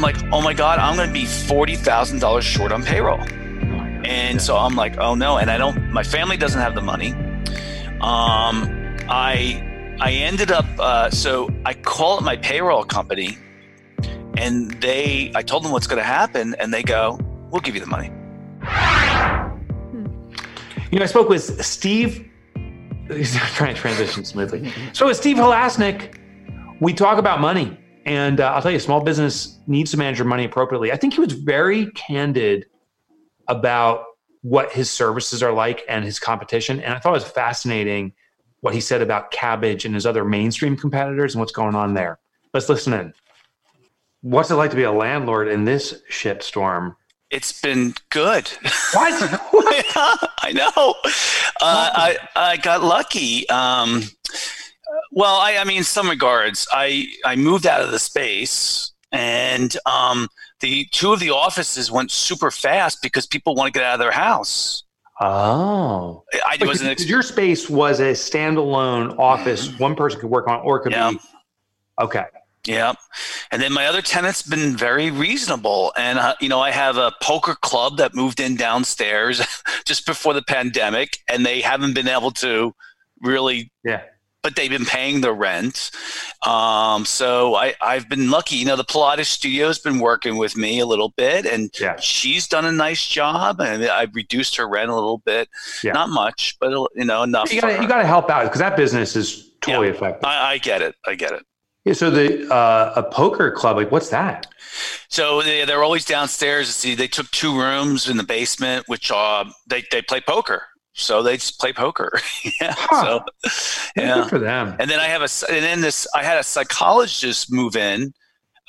I'm like, oh my god, I'm going to be forty thousand dollars short on payroll. And so I'm like, oh no, and I don't. My family doesn't have the money. Um, I I ended up. Uh, so I call called my payroll company, and they. I told them what's going to happen, and they go, "We'll give you the money." You know, I spoke with Steve. He's trying to transition smoothly. So with Steve Halasnik, we talk about money, and uh, I'll tell you, small business needs to manage your money appropriately. I think he was very candid about what his services are like and his competition, and I thought it was fascinating what he said about Kabbage and his other mainstream competitors and what's going on there. Let's listen in. What's it like to be a landlord in this shitstorm? It's been good. What? yeah, I know. Uh, I I got lucky. Um, well, I, I mean, in some regards, I I moved out of the space, and um, the two of the offices went super fast because people want to get out of their house. Oh, I Wait, wasn't. because your space was a standalone office. One person could work on, or could Yeah. be. Okay. Yeah, and then my other tenants been very reasonable, and uh, you know I have a poker club that moved in downstairs just before the pandemic, and they haven't been able to really Yeah. But they've been paying the rent. Um, so I, I've been lucky. You know, the Pilates studio has been working with me a little bit, and Yeah. she's done a nice job. And I've reduced her rent a little bit, Yeah. not much, but you know enough. You got to help out because that business is totally Yeah. effective. I, I get it. I get it. yeah. So the uh, a poker club, like what's that? So they, they're always downstairs. See, they took two rooms in the basement, which uh, they they play poker. So they just play poker. yeah. Huh. So, Good yeah. for them. And then I have a, and then this, I had a psychologist move in,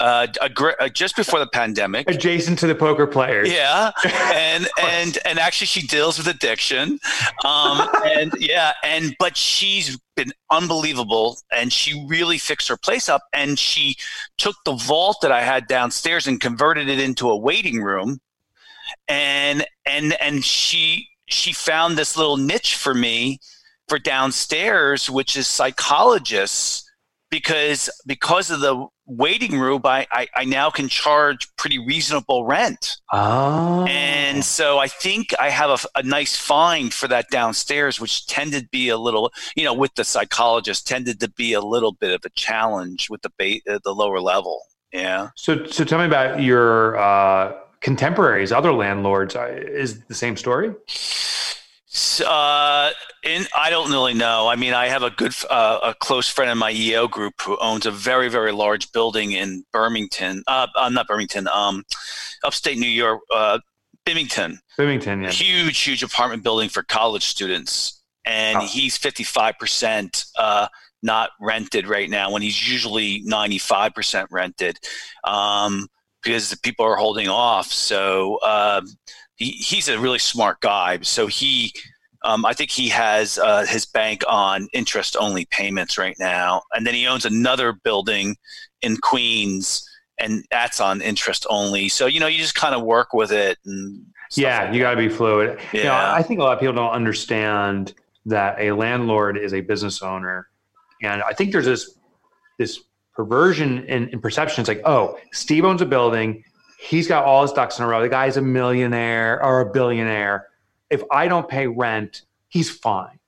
uh, a, gr- uh, just before the pandemic. Adjacent to the poker players. Yeah, and and and actually, she deals with addiction, um, and yeah, and but she's been unbelievable, and she really fixed her place up, and she took the vault that I had downstairs and converted it into a waiting room, and and and she she found this little niche for me for downstairs, which is psychologists, because because of the waiting room, I, I, I now can charge pretty reasonable rent. Oh. And so I think I have a, a nice find for that downstairs, which tended to be a little, you know, with the psychologist, tended to be a little bit of a challenge with the ba- uh, the lower level. Yeah. so so tell me about your uh, contemporaries, other landlords. Uh, Is the same story? Uh, in, I don't really know. I mean, I have a good, uh, a close friend in my EO group who owns a very, very large building in Birmingham. Uh, uh, not Birmingham, um, upstate New York, uh, Binghamton. Binghamton, yeah. Huge, huge apartment building for college students, and Oh. he's fifty five percent uh, not rented right now, when he's usually ninety five percent rented, um, because the people are holding off. So. Um, he, he's a really smart guy. So he, um, I think he has uh, his bank on interest only payments right now, and then he owns another building in Queens, and that's on interest only. So you know, you just kind of work with it. And Yeah, like you got to be fluid. You know, Yeah. I think a lot of people don't understand that a landlord is a business owner, and I think there's this this perversion in, in perception. It's like, oh, Steve owns a building, he's got all his ducks in a row. The guy's a millionaire or a billionaire. If I don't pay rent, he's fine.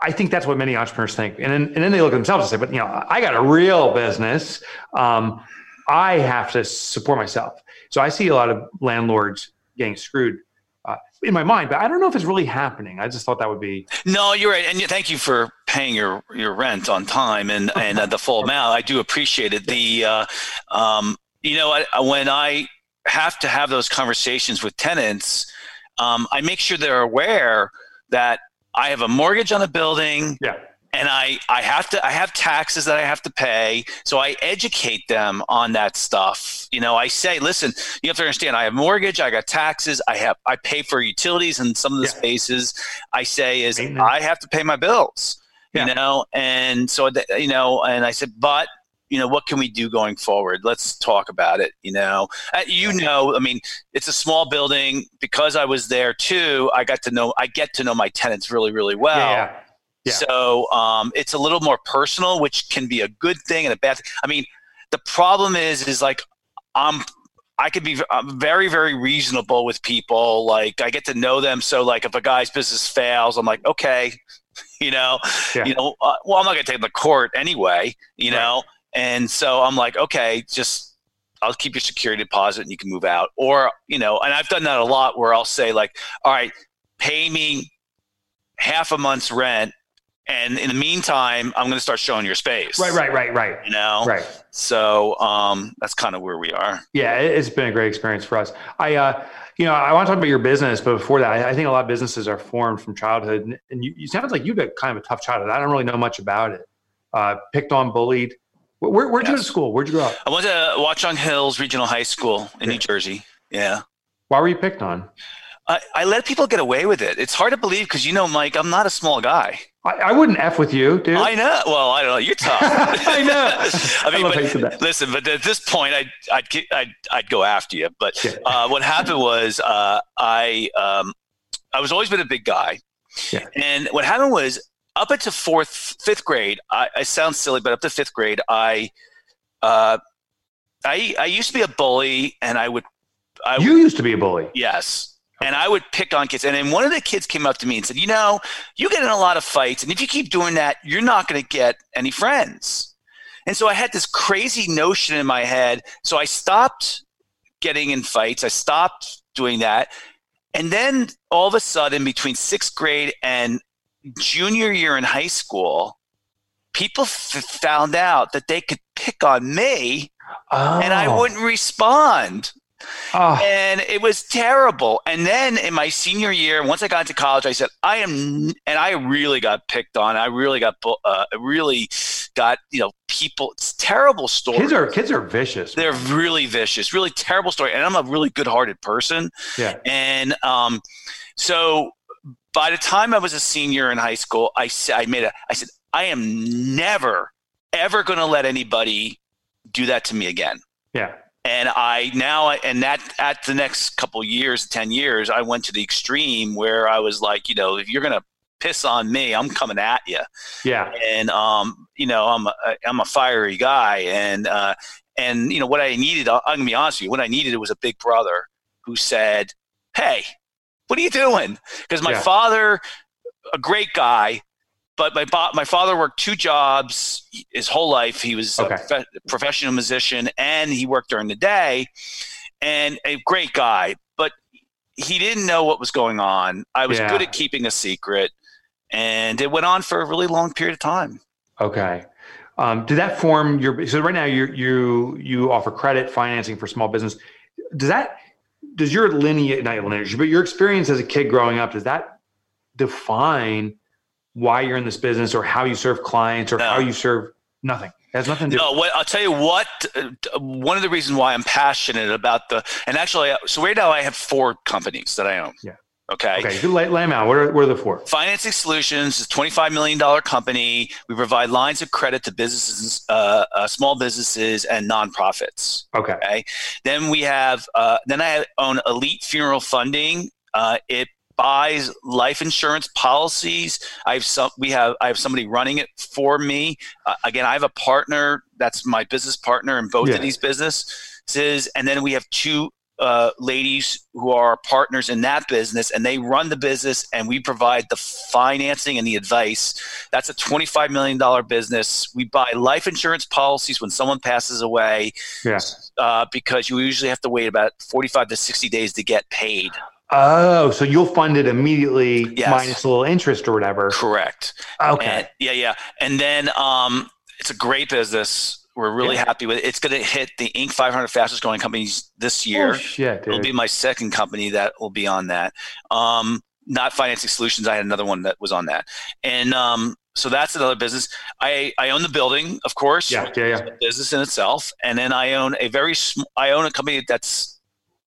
I think that's what many entrepreneurs think, and then and then they look at themselves and say, but you know, I got a real business. Um, I have to support myself. So I see a lot of landlords getting screwed uh, in my mind, but I don't know if it's really happening. I just thought that would be No, you're right, and thank you for paying your your rent on time and and uh, the full amount. I do appreciate it. The uh, um, you know I, when I have to have those conversations with tenants, um, I make sure they're aware that I have a mortgage on the building. yeah. and I, I have to I have taxes that I have to pay. So I educate them on that stuff. You know, I say, listen, you have to understand I have mortgage, I got taxes, I have I pay for utilities in some of the Yeah. spaces. I say is Maintenance. I have to pay my bills. Yeah. You know, and so th- you know, and I said, but you know, what can we do going forward? Let's talk about it. You know, uh, you know, I mean, it's a small building. Because I was there too, I got to know. I get to know my tenants really, really well. yeah, yeah. So um, it's a little more personal, which can be a good thing and a bad thing. I mean, the problem is is like i'm I could be I'm very, very reasonable with people. Like I get to know them. So like if a guy's business fails, I'm like, okay, you know, yeah. you know, uh, well, I'm not going to take them to court anyway, you right. know? And so I'm like, okay, just, I'll keep your security deposit and you can move out. Or, you know, and I've done that a lot where I'll say like, all right, pay me half a month's rent and in the meantime, I'm going to start showing your space. Right, right, right, right. You know, right. So um, that's kind of where we are. Yeah, it's been a great experience for us. I, uh, you know, I want to talk about your business, but before that, I, I think a lot of businesses are formed from childhood, and, and you, you sound like you've had kind of a tough childhood. I don't really know much about it. Uh, picked on, bullied. Where, where'd yes. you go to school? Where'd you grow up? I went to Watchung Hills Regional High School in yeah. New Jersey. Yeah. Why were you picked on? I, I let people get away with it. It's hard to believe because you know, Mike, I'm not a small guy. I, I, wouldn't f with you, dude. I know. Well, I don't know. You're tough. I know. I mean, I but, listen, but at this point, I'd I'd I'd, I'd go after you. But yeah. uh, what happened was, uh, I um, I was always been a big guy, yeah. and what happened was, up into fourth, fifth grade, I, I sound silly, but up to fifth grade, I uh, I I used to be a bully, and I would. I you would, used to be a bully. Yes. And I would pick on kids. And then one of the kids came up to me and said, You know, you get in a lot of fights. And if you keep doing that, you're not going to get any friends. And so I had this crazy notion in my head. So I stopped getting in fights. I stopped doing that. And then all of a sudden, between sixth grade and junior year in high school, people f- found out that they could pick on me oh. and I oh. wouldn't respond. Oh. And it was terrible. And then in my senior year, once I got into college, I said, I am, and I really got picked on. I really got, uh, really got, you know, people, it's terrible story. Kids are, kids are vicious. They're really vicious, really terrible story. And I'm a really good hearted person. Yeah. And, um, so by the time I was a senior in high school, I said, I made a, I said, I am never, ever going to let anybody do that to me again. Yeah and I now and that at the next couple years, ten years, I went to the extreme where I was like, you know, if you're gonna piss on me, I'm coming at you. Yeah. And um, you know, I'm a I'm a fiery guy, and uh, and you know what I needed. I'm gonna be honest with you. What I needed was a big brother who said, "Hey, what are you doing?" Because my yeah. father, a great guy, but my my father worked two jobs his whole life. He was okay. a prof- professional musician and he worked during the day, and a great guy. But he didn't know what was going on. I was yeah. good at keeping a secret, and it went on for a really long period of time. Okay. Um, did that form your so right now you you you offer credit financing for small business? Does that does your lineage not lineage but your experience as a kid growing up does that define why you're in this business or how you serve clients or no. how you serve nothing. It has nothing to do. No, what, I'll tell you what. Uh, one of the reasons why I'm passionate about the and actually, uh, so right now I have four companies that I own. Yeah. Okay. Okay. Lay, lay them out. What are, what are the four? Financing Solutions is a $25 million company. We provide lines of credit to businesses, uh, uh, small businesses, and nonprofits. Okay. okay? Then we have, uh, then I own Elite Funeral Funding. Uh, it buys life insurance policies. I have some. We have. I have somebody running it for me. Uh, again, I have a partner. That's my business partner in both yeah. of these businesses, and then we have two uh, ladies who are partners in that business and they run the business and we provide the financing and the advice that's a $25 million business we buy life insurance policies when someone passes away yeah. uh, because you usually have to wait about 45 to 60 days to get paid Oh, so you'll fund it immediately yes. minus a little interest or whatever. Correct. Okay. And, yeah, yeah. And then um, it's a great business. We're really yeah. happy with it. It's going to hit the Inc. 500 fastest growing companies this year. Oh, shit, It'll be my second company that will be on that. Um, not financing solutions. I had another one that was on that. And um, so that's another business. I, I own the building, of course. Yeah, yeah, yeah. business in itself. And then I own a very sm- I own a company that's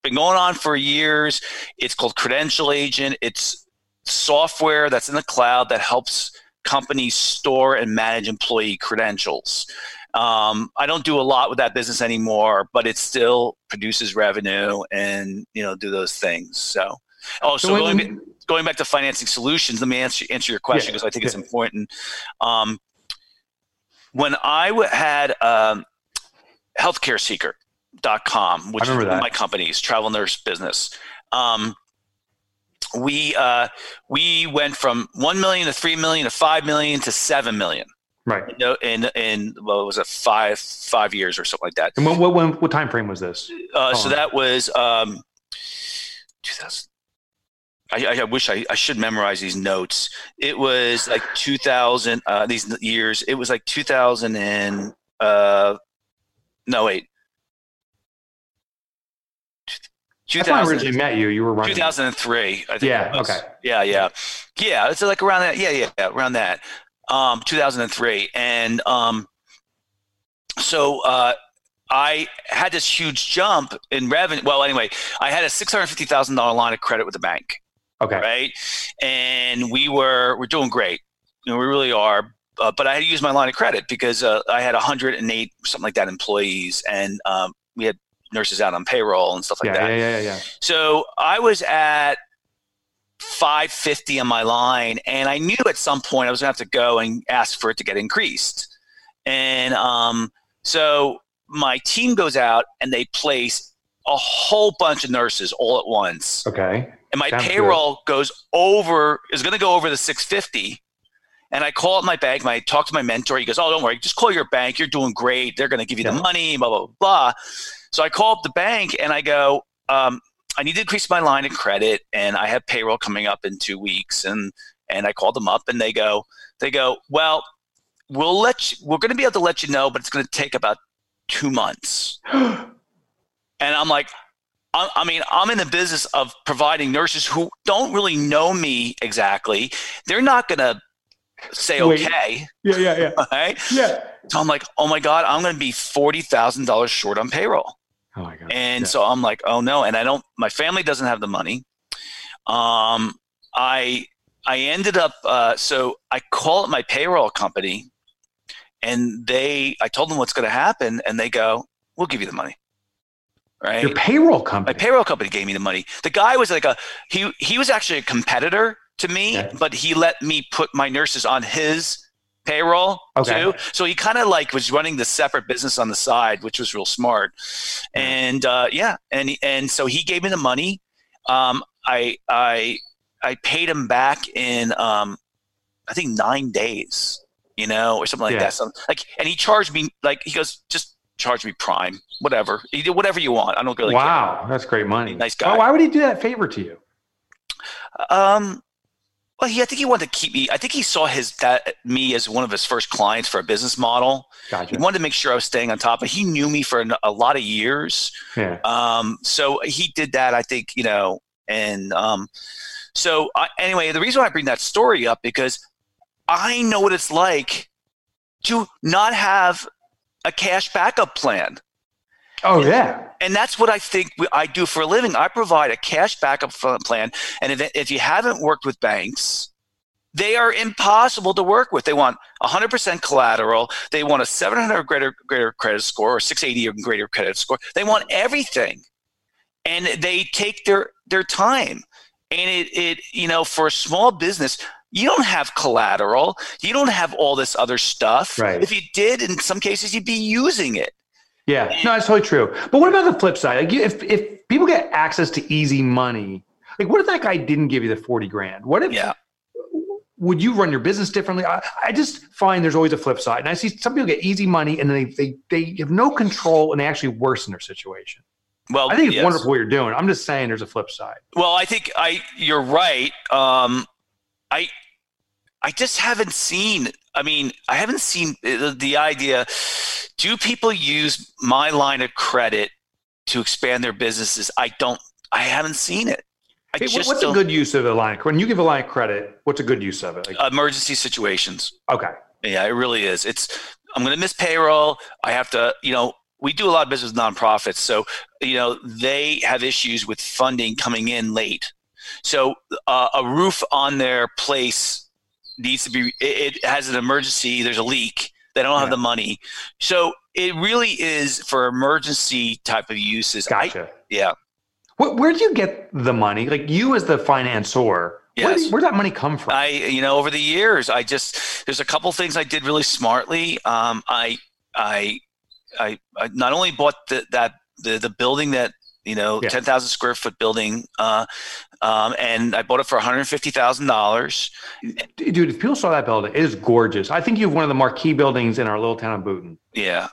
been going on for years. It's called Credential Agent. It's software that's in the cloud that helps companies store and manage employee credentials. Um, I don't do a lot with that business anymore, but it still produces revenue and you know do those things. So, oh, so, so going, when, going back to financing solutions, let me answer answer your question because yeah, I think yeah. it's important. Um, when I w- had um, healthcareseeker.com, which is one of that. my companies, travel nurse business. Um, we uh, we went from one million to three million to five million to seven million. Right. Know, in in what was it five five years or something like that. And what what, when, what time frame was this? Uh, so Oh. that was um, 2000. I, I- I wish I, I should memorize these notes. It was like 2000. Uh, these years. It was like 2000 and uh, no wait. That's when I originally met you. You were running. 2003. I think. Yeah, okay. Yeah, yeah, yeah. It's like around that. Yeah, yeah, yeah around that. Um, 2003, and um, so uh, I had this huge jump in revenue. Well, anyway, I had a six hundred fifty thousand dollar line of credit with the bank, Okay. right? And we were we're doing great. You know, we really are. Uh, but I had to use my line of credit because uh, I had 108 something like that employees, and um, we had nurses out on payroll and stuff like yeah, that. yeah, yeah, yeah, yeah. So I was at 550 on my line, and I knew at some point I was gonna have to go and ask for it to get increased. And um, so my team goes out and they place a whole bunch of nurses all at once, Okay. and my Sounds payroll goes over is going to go over the 650. And I call up my bank. My talk to my mentor. He goes, "Oh, don't worry. Just call your bank. You're doing great. They're going to give you Yeah. the money." Blah blah blah. So I call up the bank and I go, um, "I need to increase my line of credit, and I have payroll coming up in two weeks." And and I called them up, and they go, they go, "Well, we'll let you. We're going to be able to let you know, but it's going to take about two months." And I'm like, I, I mean, I'm in the business of providing nurses who don't really know me exactly. They're not going to say Wait. okay, yeah, yeah, yeah. right? Yeah. So I'm like, oh my god, I'm going to be forty thousand dollars short on payroll, Oh my god. and Yeah. so I'm like, oh no, and I don't. My family doesn't have the money. Um, I I ended up. Uh, so I call up my payroll company, and they. I told them what's going to happen, and they go, "We'll give you the money." Right. Your payroll company. my payroll company gave me the money. The guy was like a he he was actually a competitor to me, Yeah. but he let me put my nurses on his payroll Okay. too. So he kind of like was running the separate business on the side, which was real smart. And uh, yeah, and and so he gave me the money. Um, I I I paid him back in um, I think nine days, you know, or something like Yeah. that. So like, and he charged me like he goes just charge me prime, whatever. You do whatever you want. I don't really care. wow, that's great money. Nice guy. Why would he do that favor to you? Um, well, he, I think he wanted to keep me. I think he saw his that me as one of his first clients for a business model. He wanted to make sure I was staying on top. But he knew me for an, a lot of years. Yeah. Um, so he did that. I think you know, and um, so I, anyway, the reason why I bring that story up because I know what it's like to not have a cash backup plan. Oh yeah. And that's what I think we- I do for a living. I provide a cash backup plan. And if, if you haven't worked with banks, they are impossible to work with. They want 100% collateral. They want a 700 or greater, greater credit score or 680 or greater credit score. They want everything. And they take their, their time. And it, it, you know, for a small business, you don't have collateral. You don't have all this other stuff. Right. If you did, in some cases, you'd be using it. Yeah, no, that's totally true. But what about the flip side? Like, if if people get access to easy money, like, what if that guy didn't give you the forty grand? What if? Yeah. Would you run your business differently? I, I just find there's always a flip side, and I see some people get easy money and then they they they have no control and they actually worsen their situation. Well, I think it's yes. wonderful what you're doing. I'm just saying there's a flip side. Well, I think I you're right. Um, I I just haven't seen. I mean, I haven't seen the, the idea. Do people use my line of credit to expand their businesses? I don't. I haven't seen it. I Hey, just what's a good use of a line? When you give a line of credit, what's a good use of it? Like, emergency situations. okay, Yeah, it really is. It's I'm going to miss payroll. I have to, you know, we do a lot of business with nonprofits, so you know they have issues with funding coming in late. So uh, a roof on their place needs to be. It, it has an emergency. There's a leak. They don't have the money. So it really is for emergency type of uses. I, gotcha. yeah. Where, where do you get the money? Like you as the financier, where Yes. where'd that money come from? I, you know, over the years, I just there's a couple things I did really smartly. Um, I, I, I, I not only bought the, that the the building that you know, Yeah. ten thousand square foot building, uh, um, and I bought it for one hundred fifty thousand dollars. Dude, if people saw that building, it is gorgeous. I think you have one of the marquee buildings in our little town of Boonton. Yeah,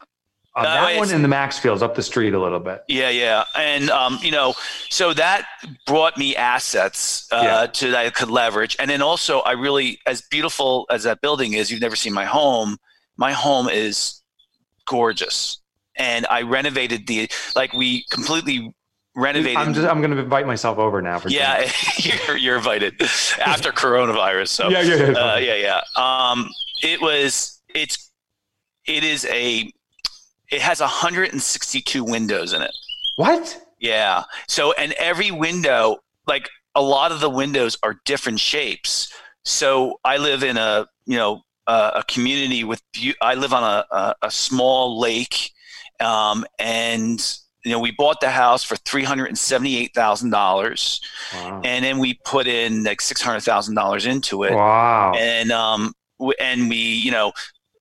Uh, No, that one in the Maxfields up the street a little bit. yeah, yeah, and um, you know, so that brought me assets uh, Yeah. to that I could leverage, and then also I really, as beautiful as that building is, you've never seen my home. My home is gorgeous, and I renovated the like we completely renovated. I'm just I'm going to invite myself over now for yeah, you're, you're invited after coronavirus. So yeah, yeah, yeah. uh, yeah, yeah. Um, it was. It's. It is a. It has 162 windows in it. What? Yeah. So and every window, like a lot of the windows are different shapes. So I live in a you know a, a community with. I live on a a, a small lake, um, and you know we bought the house for three hundred and seventy eight thousand dollars, and then we put in like six hundred thousand dollars into it. Wow. and um and we you know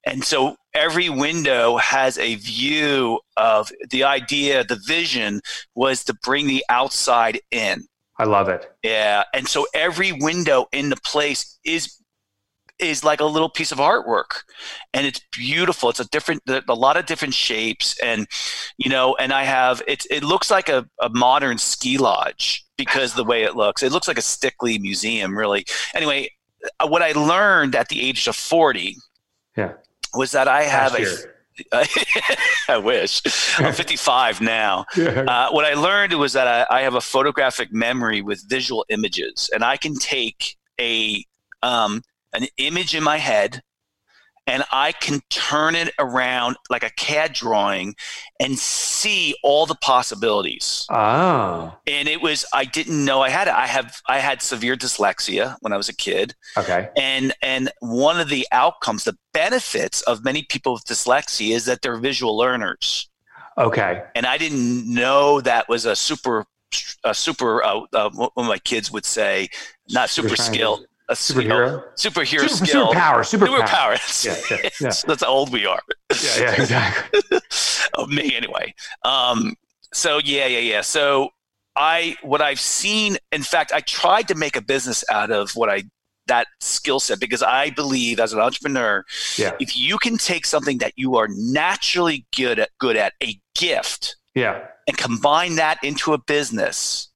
and so every window has a view of the idea the vision was to bring the outside in. I love it. yeah. And so every window in the place is is like a little piece of artwork and it's beautiful it's a different a lot of different shapes and you know and i have it it looks like a, a modern ski lodge because the way it looks it looks like a stickley museum really anyway uh, what i learned at the age of 40 Yeah. was that i have Last a year. I wish i'm 55 now Yeah. uh, what I learned was that I, I have a photographic memory with visual images, and I can take a um, an image in my head, and I can turn it around like a CAD drawing, and see all the possibilities. oh. And it was I didn't know I had it. I have I had severe dyslexia when I was a kid, Okay. and and one of the outcomes, the benefits of many people with dyslexia is that they're visual learners Okay. and I didn't know that was a super, a super. Uh, uh, what my kids would say, not super Super skill, a Superhero. superhero Super, skill, superpower. Superpower. superpower. Yeah, yeah, yeah. That's how old we are. Yeah, yeah, exactly. oh, me anyway. Um, so yeah, yeah, yeah. So I, what I've seen, in fact, I tried to make a business out of what I that skill set because I believe as an entrepreneur, Yeah. if you can take something that you are naturally good at, good at, a gift, Yeah. and combine that into a business,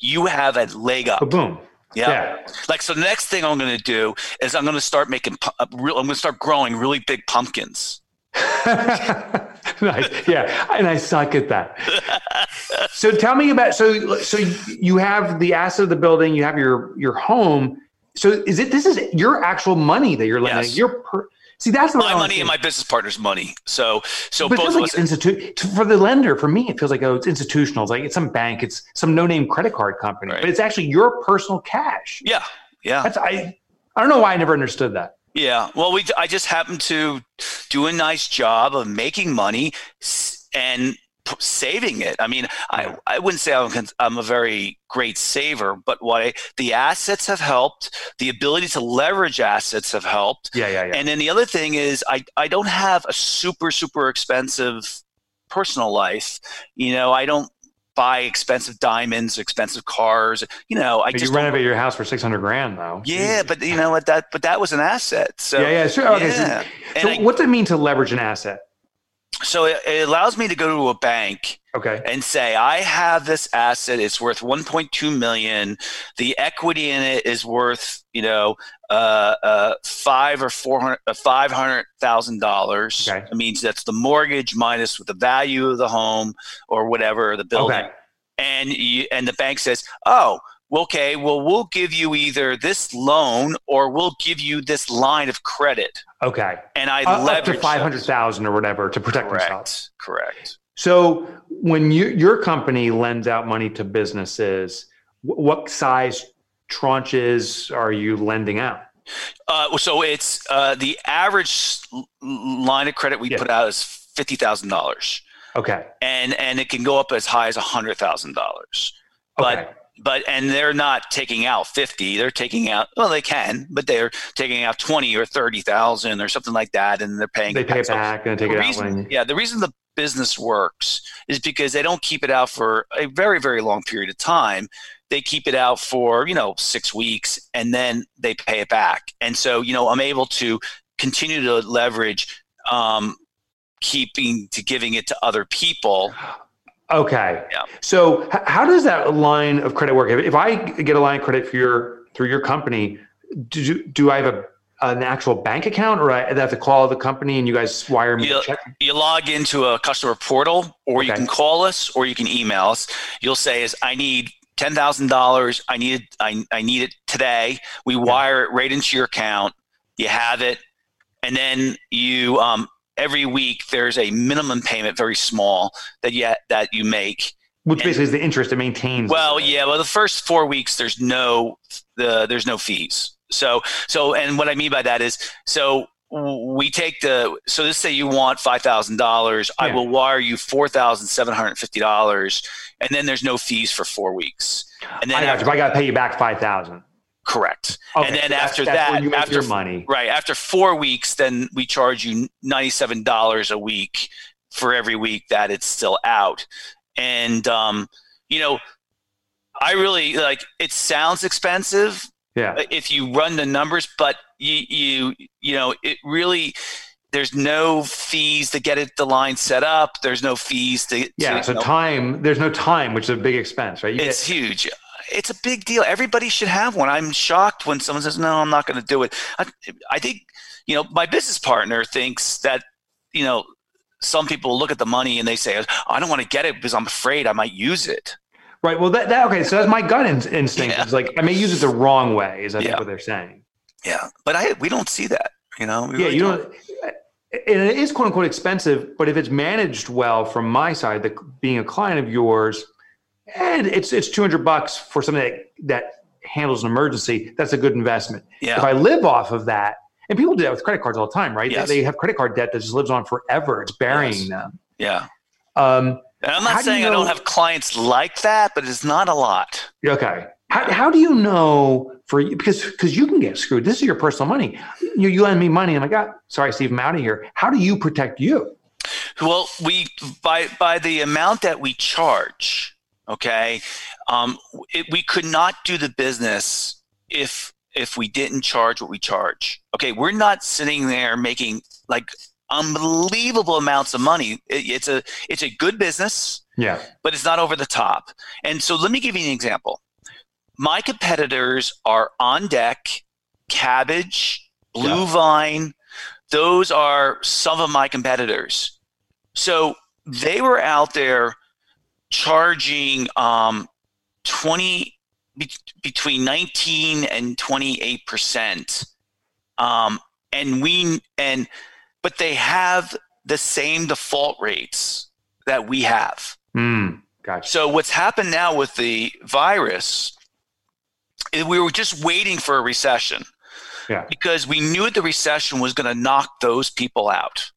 you have a leg up. Boom. Yeah. Yeah. Like so, the next thing I'm going to do is I'm going to start making. uh, real, I'm going to start growing really big pumpkins. nice. Yeah, and I suck at that. So tell me about so so you have the asset of the building, you have your your home. So is it this is your actual money that you're lending? Yes. Your per, see that's My money and my business partner's money. So, so But both like us. it's institu- for the lender. For me, it feels like oh, it's institutional. It's like it's some bank. It's some no-name credit card company, Right. but it's actually your personal cash. Yeah, yeah, That's I. I don't know why I never understood that. yeah. Well, we. I just happen to do a nice job of making money and saving it. I mean, I, I wouldn't say I'm, I'm a very great saver, but what I, the assets have helped. The ability to leverage assets have helped. Yeah, yeah, yeah. And then the other thing is, I, I don't have a super, super expensive personal life. You know, I don't buy expensive diamonds, expensive cars. You know, I But just you renovate your house for six hundred grand, though. Yeah, but you know what? That but that was an asset. So yeah, yeah, sure. Okay, so- yeah. And so, I- what does it mean to leverage an asset? So it, it allows me to go to a bank Okay. and say I have this asset. It's worth 1.2 million. The equity in it is worth you know uh, uh, five or four hundred uh, five hundred thousand dollars. Okay. It means that's the mortgage minus with the value of the home or whatever the building. Okay. and you, and the bank says, "Oh, well, okay, well, we'll give you either this loan or we'll give you this line of credit." Okay. And I Uh, up to five hundred thousand or whatever to protect themselves. Correct. Correct. So when you, your company lends out money to businesses, what size tranches are you lending out? Uh, so it's uh, the average line of credit we Yeah. put out is fifty thousand dollars, Okay. and and it can go up as high as hundred thousand dollars. But Okay. But and they're not taking out 50 they're taking out well they can but they're taking out 20 or 30,000 or something like that and they're paying they it pay back. it So back and take it out when. yeah the reason the business works is because they don't keep it out for a very very long period of time they keep it out for you know six weeks and then they pay it back and so you know i'm able to continue to leverage um, keeping to giving it to other people Okay. Yeah. So h- how does that line of credit work? If, if I get a line of credit for your through your company, do do I have a an actual bank account, or I have to call the company and you guys wire me check? you log into a customer portal or you can call us or you can email us you'll say is i need $10000 i need it I, I need it today we wire it right into your account you have it and then you um, every week there's a minimum payment very small that you that you make Which And- basically is the interest it maintains. well, yeah. Well, the first four weeks there's no the there's no fees. So so and what I mean by that is so we take the so let's say you want five thousand dollars, I will wire you four thousand seven hundred fifty dollars, and then there's no fees for four weeks. And then I got after, I got to pay you back five thousand. Correct. Okay, and then so after that, after money. right after four weeks, then we charge you ninety seven dollars a week for every week that it's still out. And um, you know, I really like it sounds expensive Yeah. if you run the numbers, but you you you know, it really there's no fees to get it the line set up. There's no fees to, Yeah. to, So you know, time, there's no time, which is a big expense, right? You it's get- huge. It's a big deal. Everybody should have one. I'm shocked when someone says, "No, I'm not going to do it." I, I think, you know, my business partner thinks that, you know, some people look at the money and they say, "I don't want to get it because I'm afraid I might use it." right. Well, that, that okay. So that's my gut in, instinct. Yeah. It's like I may use it the wrong way. Is I think what they're saying. Yeah, but I we don't see that. You know, we yeah, really you don't. And it is quote unquote expensive, but if it's managed well from my side, the, being a client of yours, and it's it's two hundred bucks for something that, that handles an emergency. That's a good investment. If I live off of that, and people do that with credit cards all the time, right? Yes. They have credit card debt that just lives on forever. It's burying Yes. them. yeah. Um, And I'm not do you saying I don't have clients like that, but it's not a lot. Okay. How, how do you know for you because because you can get screwed. This is your personal money. You you lend me money. I'm like, ah, sorry, Steve, I'm out of here. How do you protect you? Well, we by by the amount that we charge, okay, um, it, we could not do the business if if we didn't charge what we charge. Okay, we're not sitting there making like unbelievable amounts of money. It, it's a it's a good business, Yeah. but it's not over the top. And so, let me give you an example. My competitors are on deck, Kabbage, Blue Yeah. Vine. Those are some of my competitors. So they were out there charging um, 20 be- between 19 and 28 percent. Um, and we and but they have the same default rates that we have. Mm, gotcha. so what's happened now with the virus is we were just waiting for a recession. Yeah. because we knew the recession was going to knock those people out.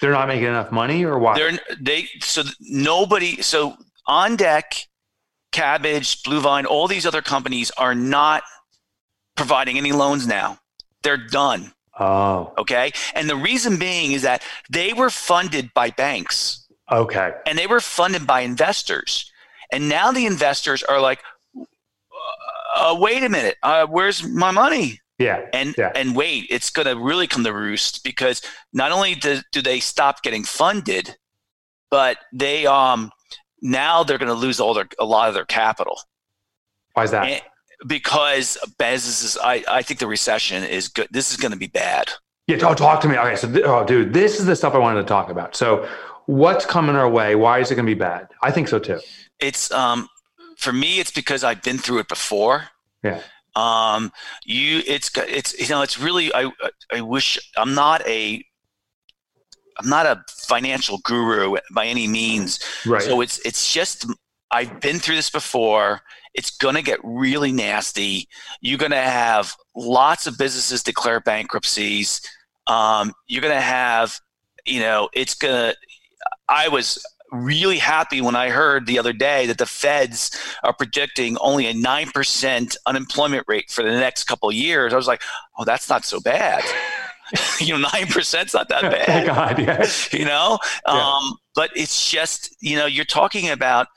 They're not making enough money, or why? They're they so nobody so on deck Kabbage blue vine all these other companies are not providing any loans now. They're done. Oh, okay? And the reason being is that they were funded by banks. Okay. and they were funded by investors. And now the investors are like uh, wait a minute. Uh, where's my money? Yeah. and Yeah. and wait it's going to really come to roost because not only do, do they stop getting funded but they um now they're going to lose all their a lot of their capital Why is that? And- because businesses I, I think the recession is good this is going to be bad Yeah, oh, talk to me. Okay, so th- oh, dude, this is the stuff I wanted to talk about. So, what's coming our way? Why is it going to be bad? I think so too. it's um for me it's because i've been through it before Yeah. um you it's it's you know it's really i i wish i'm not a i'm not a financial guru by any means Right. so it's it's just i've been through this before it's going to get really nasty you're going to have lots of businesses declare bankruptcies um, you're going to have you know it's going to i was really happy when I heard the other day that the feds are predicting only a 9% unemployment rate for the next couple of years. I was like, oh, that's not so bad. you know, 9% is not that bad, God. Yeah. you know? Yeah. Um, but it's just you know you're talking about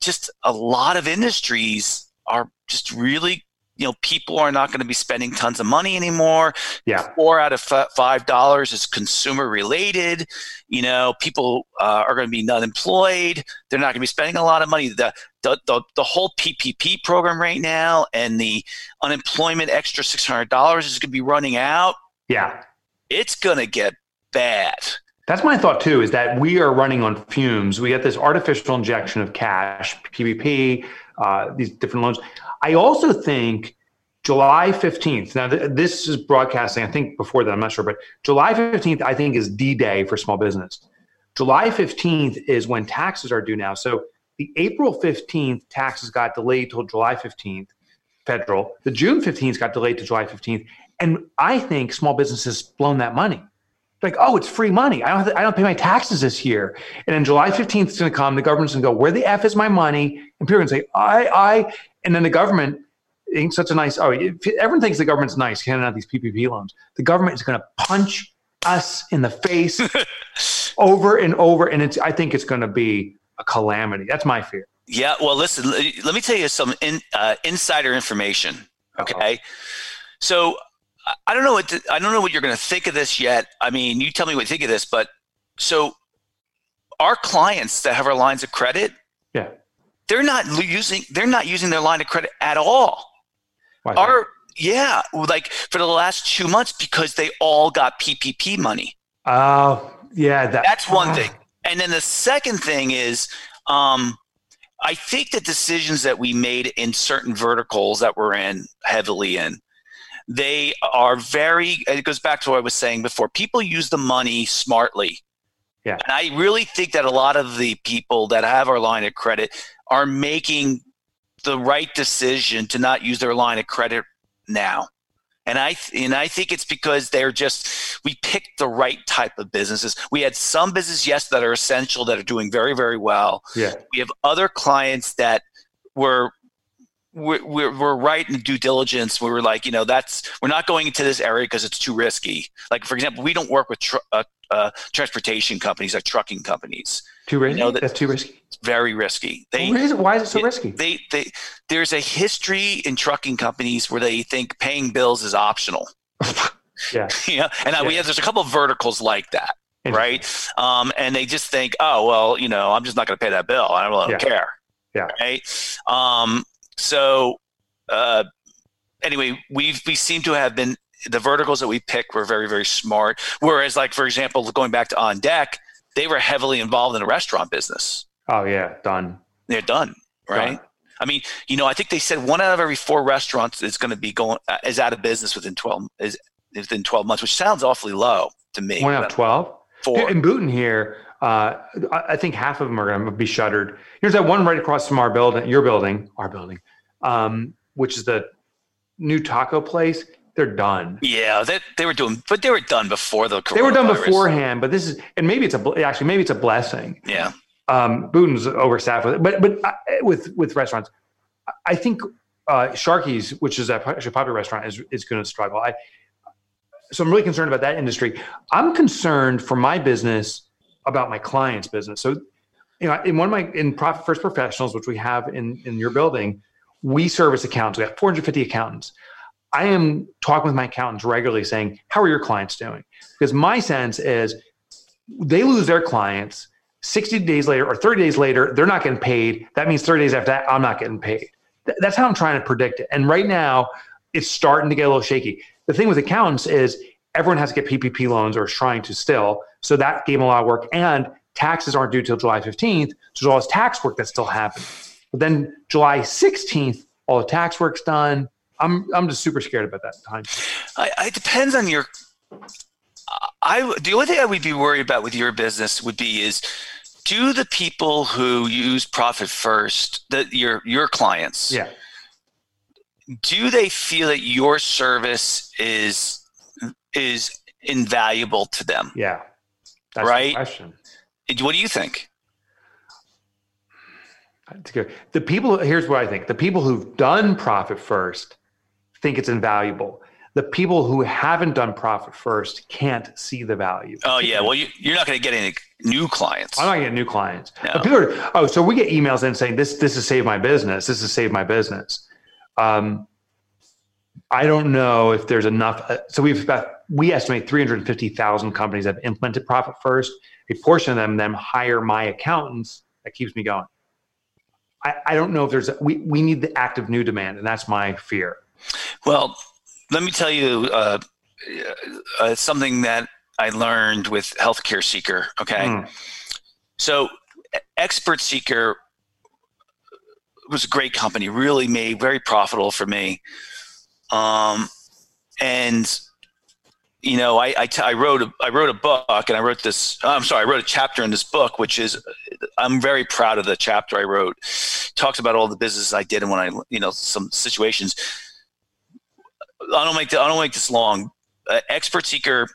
just a lot of industries are just really you know people are not going to be spending tons of money anymore Yeah. four out of five dollars is consumer related you know people uh, are going to be unemployed they're not going to be spending a lot of money the, the, the, the whole ppp program right now and the unemployment extra $600 is going to be running out Yeah. it's going to get bad That's my thought too, is that we are running on fumes. We get this artificial injection of cash, PPP, uh, these different loans. I also think July 15th, now th- this is broadcasting, I think before that, I'm not sure, but July 15th, I think is D Day for small business. July 15th is when taxes are due now. So the April 15th taxes got delayed till July 15th, federal. The June 15th got delayed to July 15th. And I think small businesses blown that money like, oh, it's free money. I don't, have to, I don't pay my taxes this year. And then July 15th is going to come. The government's going to go, where the F is my money? And people are going to say, I, I, and then the government ain't such a nice, oh, everyone thinks the government's nice handing out these PPP loans. The government is going to punch us in the face over and over. And it's, I think it's going to be a calamity. That's my fear. Yeah, well, listen. Let me tell you some in, uh, insider information. Okay, so I- don't know what to, I don't know what you're going to think of this yet. I mean, you tell me what you think of this. But so our clients that have our lines of credit, Yeah. they're not using they're not using their line of credit at all. That? Our yeah, like for the last two months because they all got PPP money. Oh, yeah. That, That's one thing. And then the second thing is, um, I think the decisions that we made in certain verticals that we're in heavily in, they are very. It goes back to what I was saying before. People use the money smartly. Yeah. And I really think that a lot of the people that have our line of credit are making the right decision to not use their line of credit now. And I th- and I think it's because they're just we picked the right type of businesses. We had some businesses, yes, that are essential that are doing very very well. Yeah. We have other clients that were we're, we're, we're right in due diligence. We were like, you know, that's we're not going into this area because it's too risky. Like for example, we don't work with tr- uh, uh, transportation companies, like trucking companies. Too risky? know that- That's too risky. Very risky. They Why is it, why is it so risky? they they there's a history in trucking companies where they think paying bills is optional. Yeah. yeah, and uh, we have there's a couple of verticals like that, right? Um, and they just think, oh well, you know, I'm just not going to pay that bill. I don't, don't Yeah. care. Yeah. Right. Um, so uh, anyway, we we seem to have been the verticals that we picked were very very smart. Whereas, like for example, going back to OnDeck, they were heavily involved in the restaurant business. Oh, yeah. Done. They're done, right? Done. I mean, you know, I think they said one out of every four restaurants is going to be going uh, is out of business within twelve is within twelve months, which sounds awfully low to me. One out of 12? Four. In Boonton here, uh, I think half of them are going to be shuttered. Here's that one right across from our building, your building, our building, um, which is the new taco place. They're done. Yeah, they, they were doing, but they were done before the. They were done beforehand, but this is, and maybe it's a actually maybe it's a blessing. Yeah, Um, overstaffed with it, but but uh, with with restaurants, I- think uh, Sharky's, which is a a popular restaurant, is is going to struggle. I so I'm really concerned about that industry. I'm concerned for my business about my client's business. So, you know, in one of my in Profit First Professionals, which we have in in your building, we service accountants. We have 450 accountants. I am talking with my accountants regularly, saying, "How are your clients doing?" Because my sense is they lose their clients 60 days later or 30 days later, they're not getting paid. That means 30 days after that, I'm not getting paid. Th- That's how I'm trying to predict it. And right now, it's starting to get a little shaky. The thing with accountants is everyone has to get PPP loans or is trying to still. So that gave them a lot of work. And taxes aren't due till July 15th. So there's all this tax work that's still happening. But then July 16th, all the tax work's done. I'm, I'm just super scared about that time. I, I it depends on your. I the only thing I would be worried about with your business would be is, do the people who use profit first, that your your clients, Yeah. do they feel that your service is is invaluable to them? Yeah. That's Right. the question. What do you think? The people, here's what I think the people who've done profit first think it's invaluable. the people who haven't done profit first can't see the value. Oh yeah, well you, you're not going to get any new clients. I'm not getting new clients. No. People are, oh, so we get emails in saying this this has saved my business. This has saved my business. Um, I don't know if there's enough. Uh, so we've got we estimate 350,000 companies have implemented profit first. A portion of them then hire my accountants. That keeps me going. I, I don't know if there's we we need the active new demand, and that's my fear. Well, let me tell you uh, uh, something that I learned with Healthcare Seeker. Okay, Mm. so Expert Seeker was a great company, really made very profitable for me. Um, and you know, I I, t- I wrote a, I wrote a book, and I wrote this. I'm sorry, I wrote a chapter in this book, which is I'm very proud of the chapter I wrote. Talks about all the business I did and when I you know some situations. I don't make the, I don't make this long. Uh, Expert Seeker,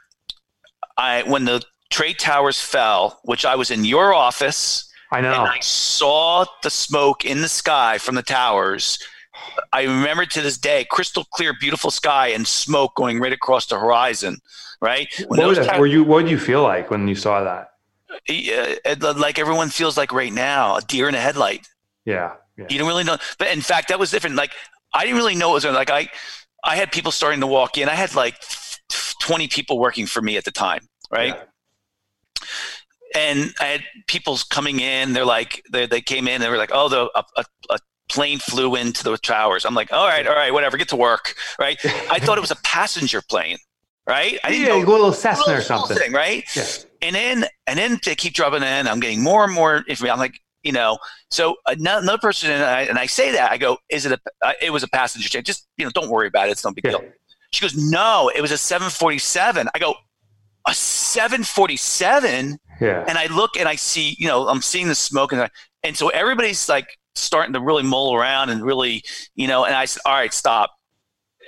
I when the trade towers fell, which I was in your office I know. and I saw the smoke in the sky from the towers. I remember to this day, crystal clear, beautiful sky and smoke going right across the horizon. Right? When what, was that? Were you? What did you feel like when you saw that? Yeah, like everyone feels like right now, a deer in a headlight. Yeah. Yeah. You don't really know. But in fact, that was different. Like I didn't really know it was like I, I had people starting to walk in. I had like twenty people working for me at the time, right? Yeah. and I had people coming in. They're like, they, they came in. They were like, oh, the a, a, a plane flew into the towers. I'm like, all right, all right, whatever, get to work, right? I thought it was a passenger plane, right? I yeah, know a little it Cessna or a little something. thing, right? Yeah. And then and then they keep dropping in. I'm getting more and more information. I'm like, you know, so another person and I, and I say that I go, is it a? Uh, it was a passenger jet. Just you know, don't worry about it. It's no big Yeah. deal. She goes, no, it was a 747. I go, a 747 Yeah. and I look and I see, you know, I'm seeing the smoke and I, and so everybody's like starting to really mull around and really, you know, and I said, all right, stop.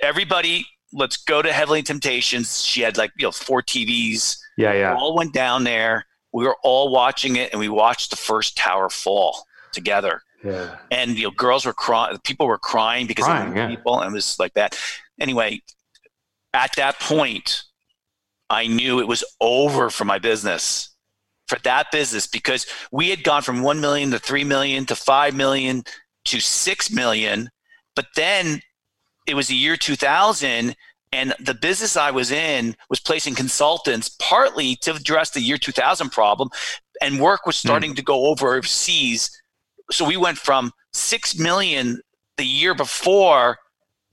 Everybody, let's go to Heavenly Temptations. She had like, you know, four TVs. Yeah. We Yeah. all went down there. We were all watching it and we watched the first tower fall together. Yeah. And, you know, girls were crying, people were crying because Crying, of yeah. people and it was like that. Anyway, at that point, I knew it was over for my business, for that business, because we had gone from 1 million to 3 million to 5 million to 6 million. But then it was the year 2000, and the business I was in was placing consultants partly to address the year 2000 problem, and work was starting to go overseas. So we went from 6 million the year before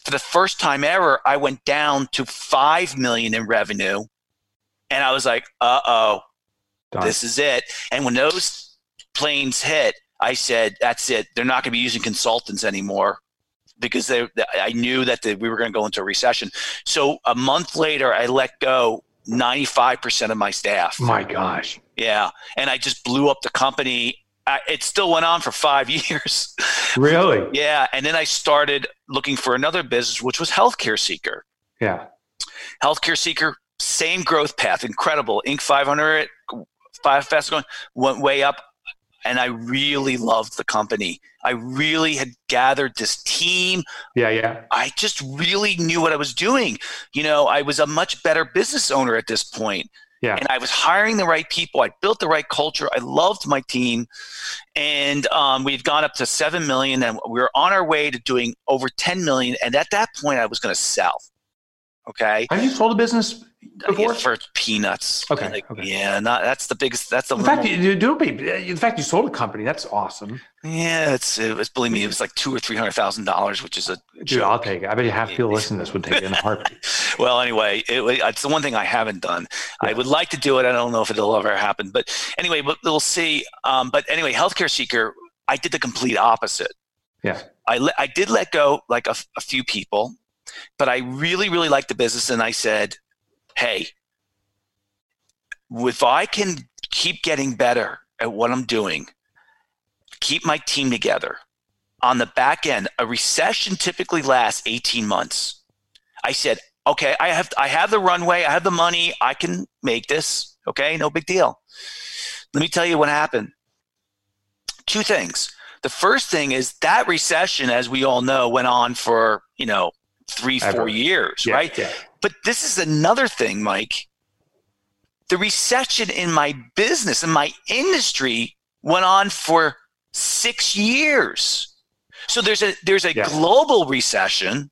for the first time ever, I went down to five million in revenue, and I was like, "Uh oh, This is it." And when those planes hit, I said, "That's it. They're not going to be using consultants anymore." Because they, I knew that they, we were going to go into a recession. So a month later, I let go 95% of my staff. My gosh. Yeah. And I just blew up the company. I, it still went on for five years. Really? Yeah, and then I started looking for another business, which was Healthcare Seeker. Yeah. Healthcare Seeker, same growth path, incredible. Inc. 500, five fast going, went way up, and I really loved the company. I really had gathered this team. Yeah. Yeah. I just really knew what I was doing. You know, I was a much better business owner at this point. Yeah. And I was hiring the right people. I built the right culture. I loved my team. And um, we've gone up to 7 million and we were on our way to doing over 10 million. And at that point, I was going to sell. Okay. Have you sold a business before? For peanuts. Okay, Like, okay. Yeah. Not, that's the biggest, that's the The fact that you do be, the fact you sold a company, that's awesome. yeah, it's, it was, believe me, it was like two or $300,000, which is a Dude, I'll take it. I bet you half people listening to this would take it in a heartbeat. well, anyway, it, it's the one thing I haven't done. I would like to do it. I don't know if it'll ever happen, but anyway, but we'll see. Um, but anyway, healthcare seeker, I did the complete opposite. Yeah. I le- I did let go like a few people, but I really really liked the business, and I said, hey, if I can keep getting better at what I'm doing, keep my team together. On the back end, a recession typically lasts 18 months. I said, okay, I have I have the runway, I have the money, I can make this. Okay, no big deal. Let me tell you what happened. Two things. The first thing is that recession, as we all know, went on for you know three, Ever. four years, Yeah, right? Yeah. But this is another thing, Mike. The recession in my business in my industry went on for six years. So there's a there's a Yeah. global recession,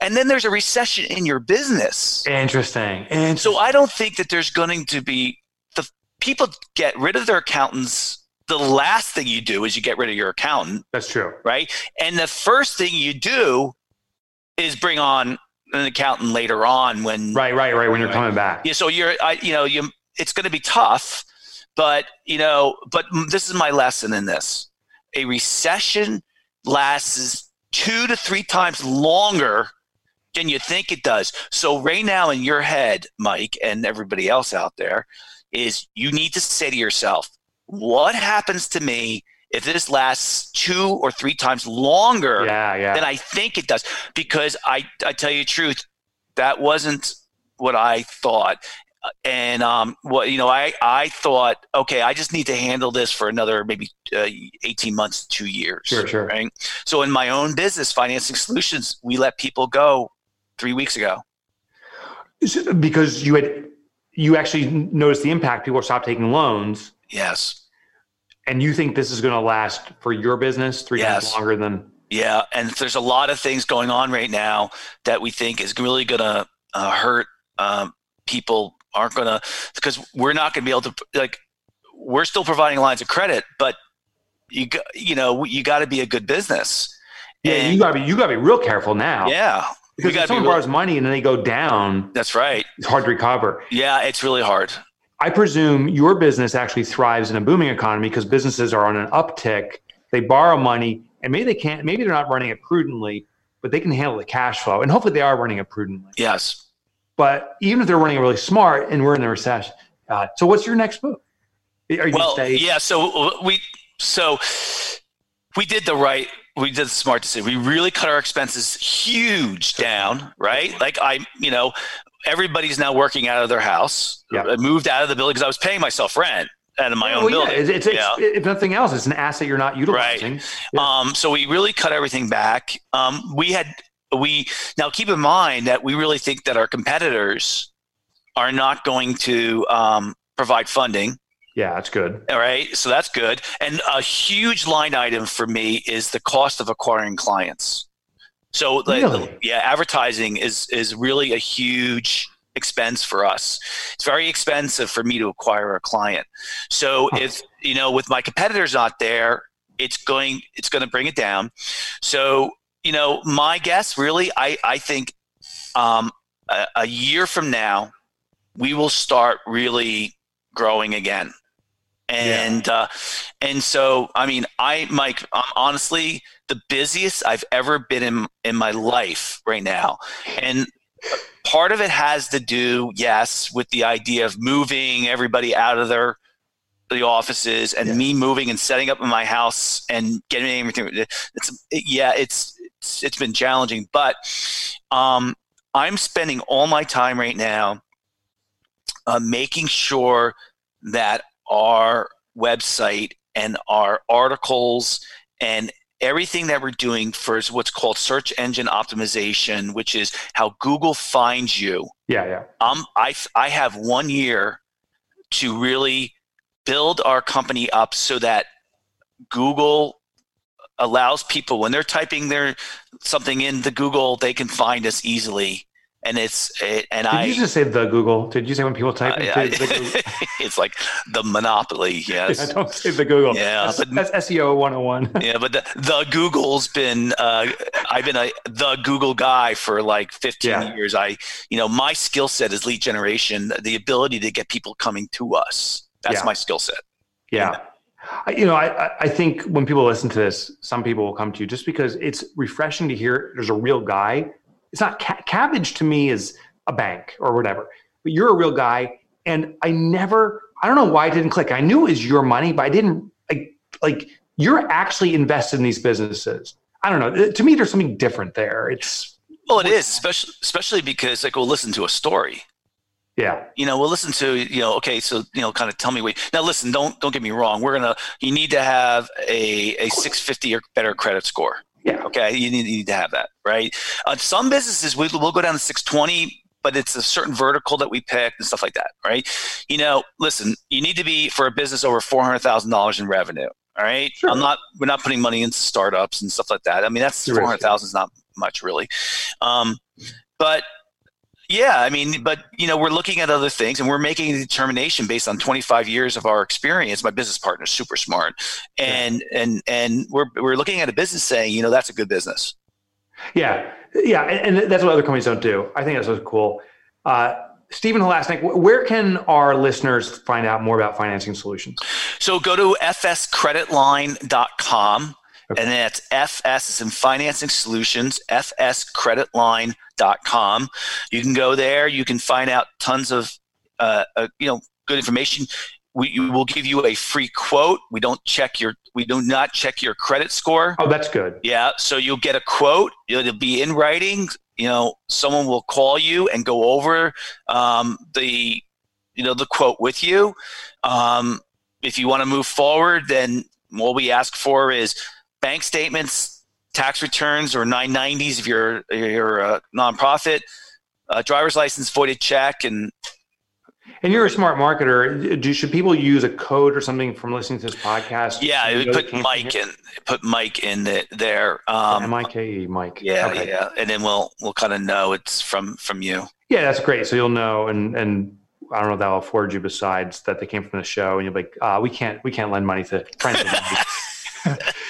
and then there's a recession in your business. Interesting. Interesting. So I don't think that there's going to be the people get rid of their accountants. The last thing you do is you get rid of your accountant, That's true. right? And the first thing you do is bring on an accountant later on when Right, right, right. When you're coming back. yeah. So you're I you know you it's going to be tough, but you know but this is my lesson in this: a recession lasts two to three times longer than you think it does. So right now in your head, Mike, and everybody else out there, is you need to say to yourself, what happens to me if this lasts two or three times longer Yeah, yeah. than I think it does? Because I, I tell you the truth, that wasn't what I thought. Uh, And um, what you know, I I thought, okay, I just need to handle this for another maybe uh, eighteen months, two years. Sure, sure. Right. So in my own business, financing solutions, we let people go three weeks ago. Is it because you had you actually noticed the impact. People stopped taking loans, Yes. And you think this is going to last for your business three Yes. times longer than Yeah, and there's a lot of things going on right now that we think is really going to uh, hurt um, people. Aren't going to because we're not going to be able to like. We're still providing lines of credit, but you you know you got to be a good business. yeah. And- you got to be you got to be real careful now. yeah, because if someone be real- borrows money and then they go down, that's right. it's hard to recover. Yeah, it's really hard. I presume your business actually thrives in a booming economy because businesses are on an uptick. They borrow money, and maybe they can't. Maybe they're not running it prudently, but they can handle the cash flow, and hopefully they are running it prudently. Yes. But even if they're running it really smart, and we're in a recession, uh, so what's your next move? Are you well, stay? yeah. So we so we did the right. We did the smart decision. We really cut our expenses huge down. Right. Like I, you know, everybody's now working out of their house. Yeah. I moved out of the building because I was paying myself rent out of my own Well, building. it's, it's, it's- Yeah. if nothing else, it's an asset you're not utilizing. Yeah. Um, so we really cut everything back. Um, we had we now keep in mind that we really think that our competitors are not going to um, provide funding. Yeah, that's good. All right, so that's good. And a huge line item for me is the cost of acquiring clients. So, like, Really? yeah, advertising is is really a huge expense for us. It's very expensive for me to acquire a client. So, Huh. if you know, with my competitors not there, it's going it's going to bring it down. So, you know, my guess really, I I think um, a, a year from now, we will start really growing again. And uh, and so I mean I Mike I'm honestly the busiest I've ever been in in my life right now, and part of it has to do yes with the idea of moving everybody out of their the offices and Yeah. me moving and setting up in my house and getting everything. It's yeah it's it's, it's been challenging, but um, I'm spending all my time right now uh, making sure that our website and our articles and everything that we're doing for what's called search engine optimization, which is how Google finds you. Yeah, yeah. Um, I, I have one year to really build our company up so that Google allows people when they're typing their something into Google, they can find us easily. And it's it, and Did I you just say the Google? Did you say when people type I- into I- the Google? it's like the monopoly, yes. Yeah, don't say the Google. Yeah, that's, but- that's SEO 101. yeah, but the, the Google's been uh, I've been a the Google guy for like 15 Yeah. years. I you know my skill set is lead generation, the ability to get people coming to us. That's Yeah. my skill set. Yeah. I, you know, I- I think when people listen to this, some people will come to you just because it's refreshing to hear there's a real guy. It's not ca- Kabbage to me is a bank or whatever, but you're a real guy. And I never, I don't know why I didn't click. I knew it was your money, but I didn't like, like you're actually invested in these businesses. I don't know. Uh, to me, there's something different there. It's, Well, it is especially especially because like we'll listen to a story. yeah, You know, we'll listen to you know. Okay, so you know, kind of tell me what. Now, listen, don't don't get me wrong. We're gonna. You need to have a a 650 or better credit score. Yeah. Okay, you need, you need to have that, right? Uh, some businesses we will go down to 620, but it's a certain vertical that we pick and stuff like that, right? You know, listen, you need to be for a business over four hundred thousand dollars in revenue. All right, sure. I'm not. We're not putting money into startups and stuff like that. I mean, that's four hundred thousand is not much really, um, but yeah, I mean, but you know, we're looking at other things and we're making a determination based on 25 years of our experience. My business partner is super smart, and yeah. and and we're we're looking at a business saying, you know, that's a good business. Yeah, yeah, and, and that's what other companies don't do. I think that's what's cool. Uh, Stephen Halasnik, where can our listeners find out more about financing solutions? So go to fscreditline.com. Okay. And that's FS is in financing solutions, fscreditline.com. You can go there. You can find out tons of, uh, uh, you know, good information. We will give you a free quote. We don't check your, we do not check your credit score. Oh, that's good. Yeah. So you'll get a quote. It'll be in writing. You know, someone will call you and go over um, the, you know, the quote with you. Um, if you want to move forward, then what we ask for is bank statements, tax returns, or 990s if you're you're a nonprofit, a driver's license, voided check, and and you're a smart marketer. Do should people use a code or something from listening to this podcast? Yeah, we put Mike in. Put Mike in the, there. Um, M I K E, Mike. Yeah, okay. yeah, and then we'll we'll kind of know it's from from you. Yeah, that's great. So you'll know, and and I don't know if that'll afford you besides that they came from the show, and you're like, uh, we can't we can't lend money to friends.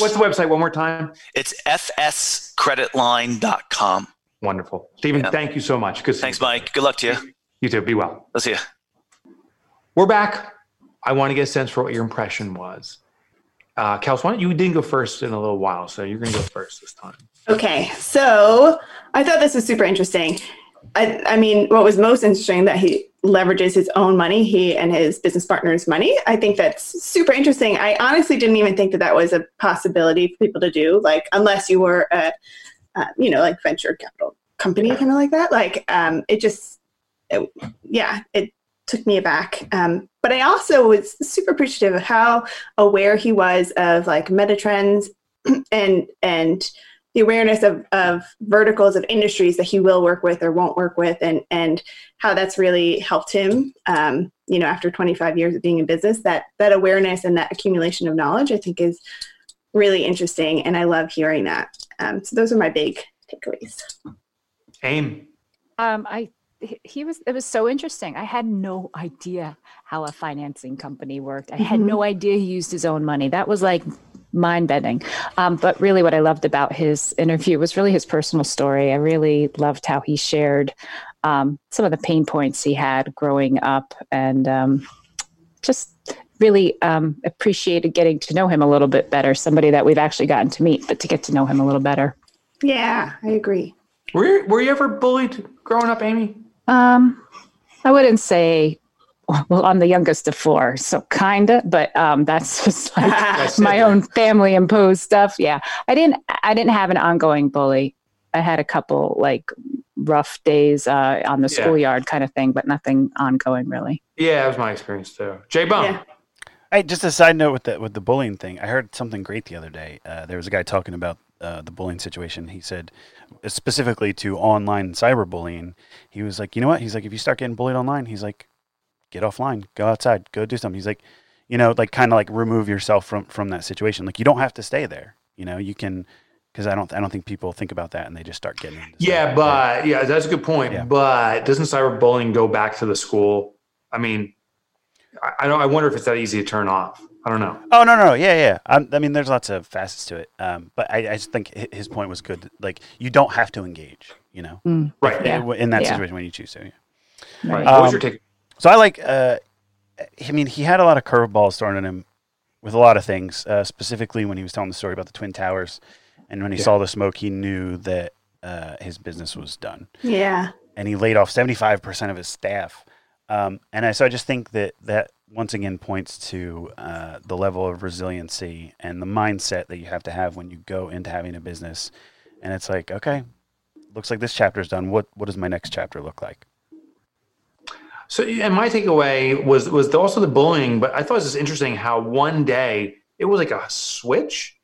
What's the website one more time? It's fscreditline.com. Wonderful. Stephen, yeah. thank you so much. Good Thanks, Mike. Good luck to you. You too. Be well. Let's see you. We're back. I want to get a sense for what your impression was. Uh, Kels, why don't you didn't go first in a little while, so you're going to go first this time. Okay, so I thought this was super interesting. I, I mean, what was most interesting that he leverages his own money, he and his business partner's money. I think that's super interesting. I honestly didn't even think that that was a possibility for people to do, like unless you were a, uh, you know, like venture capital company, kind of like that. Like, um, it just, it, yeah, it took me aback. Um, but I also was super appreciative of how aware he was of like meta trends and and the awareness of, of verticals of industries that he will work with or won't work with and and how that's really helped him um, you know after 25 years of being in business that that awareness and that accumulation of knowledge i think is really interesting and i love hearing that. Um, so those are my big takeaways. Aim. Um, i he was it was so interesting. I had no idea how a financing company worked. I had mm-hmm. no idea he used his own money. That was like mind bending. Um, but really, what I loved about his interview was really his personal story. I really loved how he shared um, some of the pain points he had growing up and um, just really um, appreciated getting to know him a little bit better. Somebody that we've actually gotten to meet, but to get to know him a little better. Yeah, I agree. Were you, were you ever bullied growing up, Amy? Um, I wouldn't say well, I'm the youngest of four, so kinda, but um, that's just like my own family imposed stuff. Yeah, I didn't, I didn't have an ongoing bully. I had a couple like rough days uh, on the yeah. schoolyard kind of thing, but nothing ongoing really. Yeah, that was my experience too. J Bum. Yeah. Hey, just a side note with the with the bullying thing. I heard something great the other day. Uh, there was a guy talking about uh, the bullying situation. He said, specifically to online cyberbullying, he was like, you know what? He's like, if you start getting bullied online, he's like, get offline, go outside, go do something. He's like, you know, like kind of like remove yourself from from that situation. Like you don't have to stay there. You know, you can because I don't I don't think people think about that and they just start getting. Yeah, but yeah, that's a good point. Yeah. But doesn't cyberbullying go back to the school? I mean, I, I don't. I wonder if it's that easy to turn off. I don't know. Oh no, no, yeah, yeah. I'm, i mean, there's lots of facets to it. Um, but I, I just think his point was good. Like, you don't have to engage. You know, mm, right? Yeah. In that yeah. situation when you choose to. Yeah. Right. Um, what was your take? So I like. Uh, I mean, he had a lot of curveballs thrown at him with a lot of things. Uh, specifically, when he was telling the story about the twin towers, and when he yeah. saw the smoke, he knew that uh, his business was done. Yeah. And he laid off seventy five percent of his staff. Um, and I, so I just think that that once again points to uh, the level of resiliency and the mindset that you have to have when you go into having a business. And it's like, okay, looks like this chapter is done. What what does my next chapter look like? So, and my takeaway was was also the bullying, but I thought it was interesting how one day it was like a switch.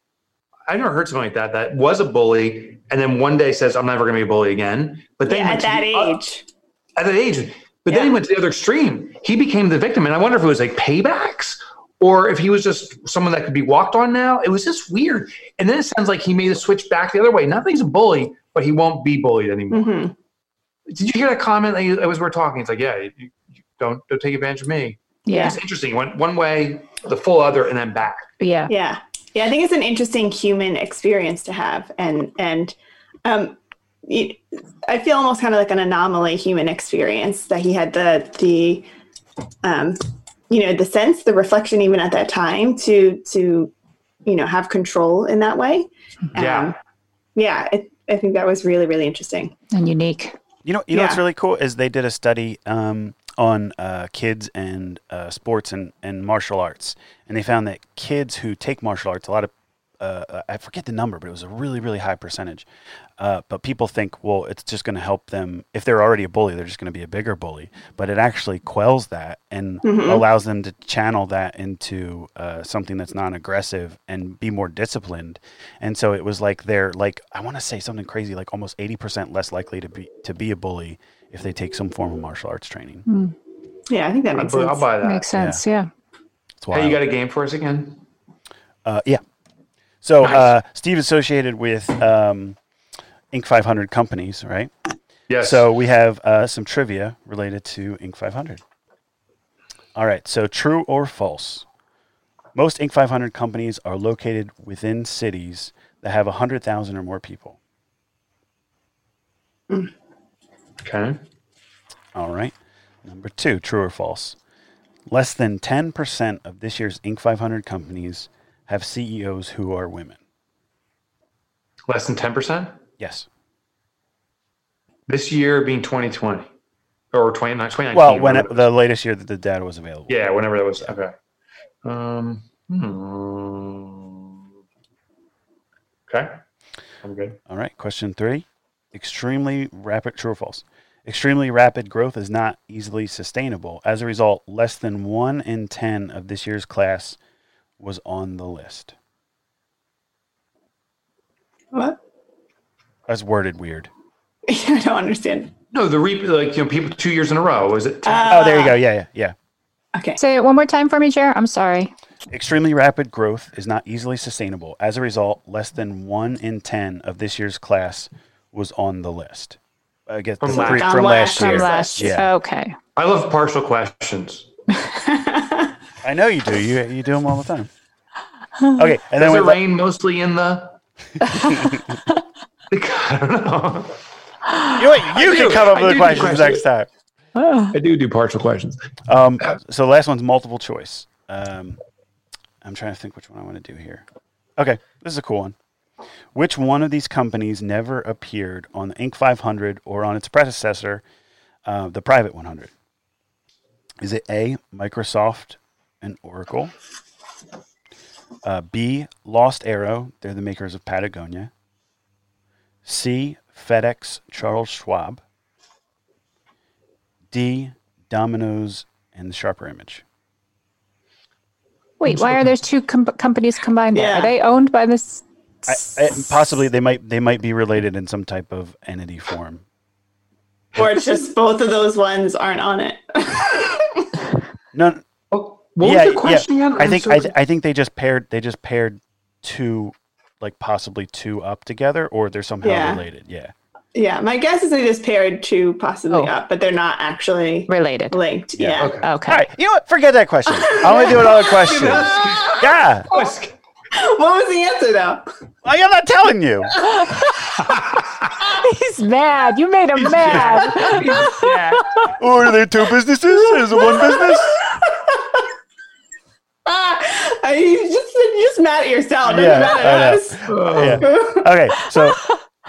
I've never heard something like that. That was a bully, and then one day says, "I'm never going to be a bully again." But then Yeah, at that the age. at that age. But Yeah. then he went to the other extreme. He became the victim, and I wonder if it was like paybacks or if he was just someone that could be walked on now. It was just weird. And then it sounds like he made a switch back the other way. Not that he's a bully, but he won't be bullied anymore. hmm Did you hear that comment as we're talking? It's like, yeah, don't don't take advantage of me. Yeah. It's interesting. One one way, the full other, and then back. Yeah. Yeah. Yeah. I think it's an interesting human experience to have. And, and, um, it, I feel almost kind of like an anomaly human experience that he had the, the, um, you know, the sense, the reflection, even at that time to, to, you know, have control in that way. Yeah. Um, yeah. It, I think that was really, really interesting. And unique. You know, you know what's really cool is they did a study um, on uh, kids and uh, sports and, and martial arts, and they found that kids who take martial arts, a lot of uh, uh, I forget the number, but it was a really really high percentage. Uh, but people think, well, it's just going to help them if they're already a bully, they're just going to be a bigger bully. But it actually quells that and Mhm. allows them to channel that into uh, something that's non-aggressive and be more disciplined. And so it was like they're like I want to say something crazy, like almost eighty percent less likely to be to be a bully if they take some form of martial arts training. Yeah. I think that I'll, makes I'll sense. buy that. Makes sense. Yeah. That's why. Hey, you got a game for us again? Uh, yeah. So Nice. uh, Steve associated with um, Inc. 500 companies, right? Yes. So we have uh, some trivia related to Inc. 500. All right. So true or false? Most Inc. 500 companies are located within cities that have 100,000 or more people. Okay. All right. Number two, true or false? Less than 10% of this year's Inc. 500 companies have CEOs who are women. Less than ten percent Yes. this year being 2020 or 20, 2019. Well, when it, the latest year that the data was available. Yeah, whenever that was. Okay. Um. hmm. Okay. I'm good. All right. Question three. Extremely rapid, true or false? Extremely rapid growth is not easily sustainable. As a result, less than one in 10 of this year's class was on the list. What? That's worded weird. I don't understand. No, the re- like you know people two years in a row. Is it? 10? Uh, oh, there you go. Yeah, yeah, yeah. Okay. Say it one more time for me, Chair. I'm sorry. Extremely rapid growth is not easily sustainable. As a result, less than one in 10 of this year's class was on the list. I guess From from, last- from, From last last year. From last year. Yeah. Okay. I love partial questions. I know you do. You you do them all the time. Okay, and then Does we it rain mostly in the? I don't know. you, wait, you I can do. come up with the do do questions questions. next time. Oh. I do do partial questions. Um, so the last one's multiple choice. Um, I'm trying to think which one I want to do here. Okay, this is a cool one. Which one of these companies never appeared on the Inc. 500 or on its predecessor, uh, the Private 100? Is it A, Microsoft and Oracle? Uh, B, Lost Arrow, they're the makers of Patagonia. C, FedEx, Charles Schwab. D, Domino's and the Sharper Image. Wait, why are there two com- companies combined there? Yeah. Are they owned by this? I, I, possibly they might they might be related in some type of entity form. or it's just both of those ones aren't on it. No, Oh, what yeah, was the question yeah. again? I think so- I, th- I think they just paired they just paired two, like possibly two up together, or they're somehow Yeah. related. Yeah. yeah, my guess is they just paired two possibly Oh. up, but they're not actually Related. linked. Yeah, Yeah. okay. Okay. All right. You know what? Forget that question. I want to do another question. Yeah. what was the answer though? I am not telling you. He's mad. You made him mad. Or are there two businesses? Is it one business? Ah, you just you're just mad at yourself. Don't Yeah, mad at know. us. Oh, Yeah. Okay, so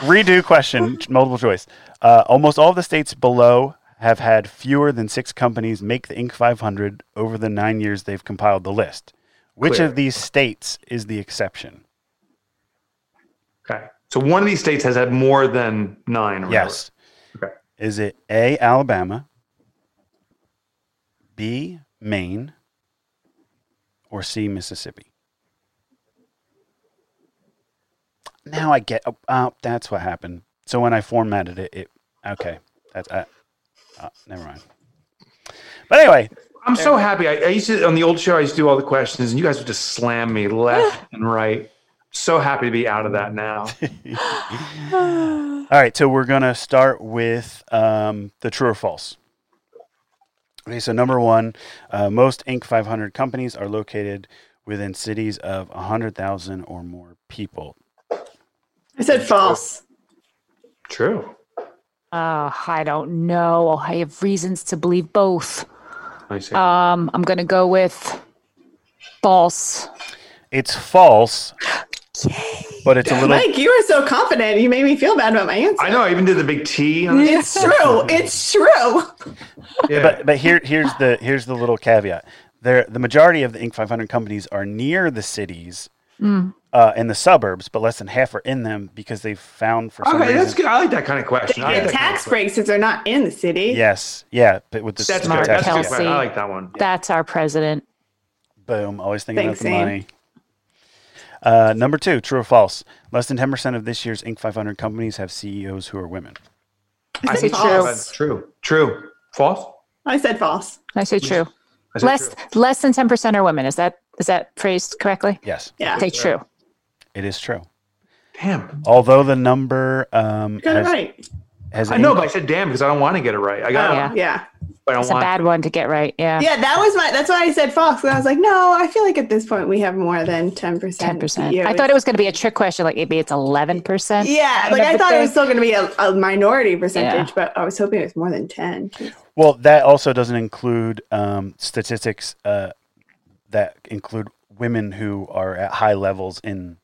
redo question, multiple choice. Uh, almost all of the states below have had fewer than six companies make the Inc. 500 over the nine years they've compiled the list. Which Clear. of these states is the exception? Okay. So one of these states has had more than nine. Or whatever. Yes. Okay. Is it A, Alabama, B, Maine, or C, Mississippi? now I get. Oh, oh, that's what happened. So when I formatted it, it okay. That's uh, uh, never mind. But anyway, I'm so happy. I, I used to on the old show. I used to do all the questions, and you guys would just slam me left and right. So happy to be out of that now. all right. So we're gonna start with um, the true or false. Okay. So number one, uh, most Inc. 500 companies are located within cities of 100,000 or more people. I said false. True. Uh, I don't know. I have reasons to believe both. I see. Um, I'm gonna go with false. It's false, but it's a little. Mike, you were so confident. You made me feel bad about my answer. I know. I even did the big T. On it. It's true. It's true. Yeah. But but here here's the here's the little caveat. There the majority of the Inc. 500 companies are near the cities, uh, in the suburbs, but less than half are in them because they've found for some okay, reason. that's good. I like that kind of question. I like Get that kind of tax question. breaks if they're not in the city. Yes, yeah, but with the That's the good. tax That's a good I like that one. That's our president. Boom, always thinking Thanks, about the Zane. money. Uh, number two, true or false? Less than 10% of this year's Inc. 500 companies have CEOs who are women. I say true. false. True. True. False. I said false. I say true. I said Less true. less than ten percent are women. Is that is that phrased correctly? Yes, Yeah. Say true. it is true. Damn. Although the number um, You got it right. has I know, but I said damn because I don't want to get it right. I got Oh, it. Yeah. yeah. But I don't It's a want. bad one to get right. Yeah. Yeah, that was my. That's why I said false. 'cause I was like, no, I feel like at this point we have more than ten percent. Ten percent. I thought it was going to be a trick question, like maybe it's eleven percent. Yeah, like I thought it was still going to be a, a minority percentage, but I was hoping it was more than ten. Well, that also doesn't include um, statistics uh, that include women who are at high levels in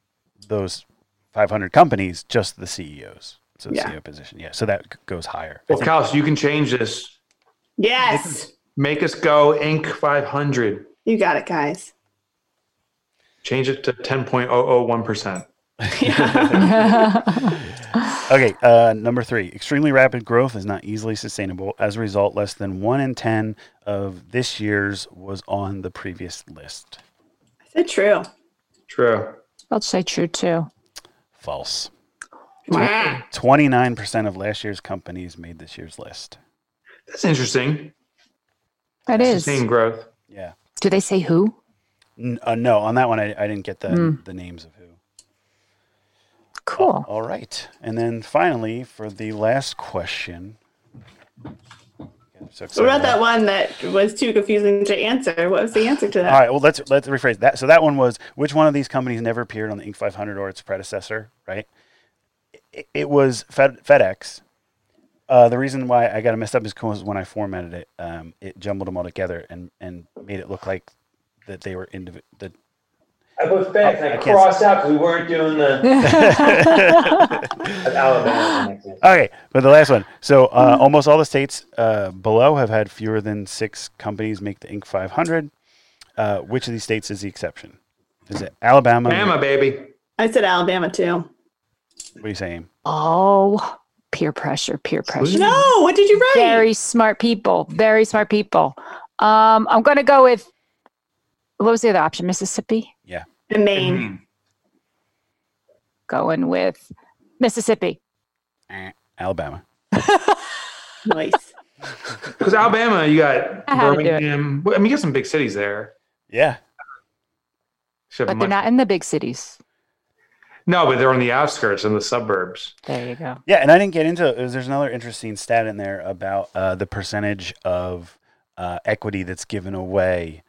those 500 companies, just the CEOs. So the Yeah. CEO position, yeah. So that goes higher. Well, think- you can change this. Yes, Make us go Inc. 500. you got it, guys. Change it to 10.001%. Okay, uh, number three. Extremely rapid growth is not easily sustainable. As a result, less than one in 10 of this year's was on the previous list. I said true. True. I'll say true too. False. Wow. 29% of last year's companies made this year's list. That's interesting. That is. Sustained growth. Yeah. Do they say who? N- uh, no, on that one, I, I didn't get the, Hmm. the names of who. Cool. All right. And then finally, for the last question. I'm so What about that one that was too confusing to answer? What was the answer to that? All right. Well, let's let's rephrase that. So that one was which one of these companies never appeared on the Inc. 500 or its predecessor, right? It, it was Fed, FedEx. Uh, the reason why I got it messed up is because when I formatted it, um, it jumbled them all together and, and made it look like that they were individual. The, I put FedEx and I I crossed out because we weren't doing the Alabama. Next. Okay, but the last one. So uh, almost all the states uh, below have had fewer than six companies make the Inc. 500. Uh, which of these states is the exception? Is it Alabama? Bama, baby. I said Alabama too. What are you saying? Oh, peer pressure, peer pressure. No, what did you write? Very smart people. Very smart people. Um, I'm going to go with what was the other option? Mississippi. In Maine. Going with Mississippi. Eh, Alabama. Nice. Because Alabama, you got I had to do it. Birmingham. I mean, you got some big cities there. Yeah. Should have But they're not in the big cities. No, but they're on the outskirts in the suburbs. There you go. Yeah, and I didn't get into it. There's another interesting stat in there about uh, the percentage of uh, equity that's given away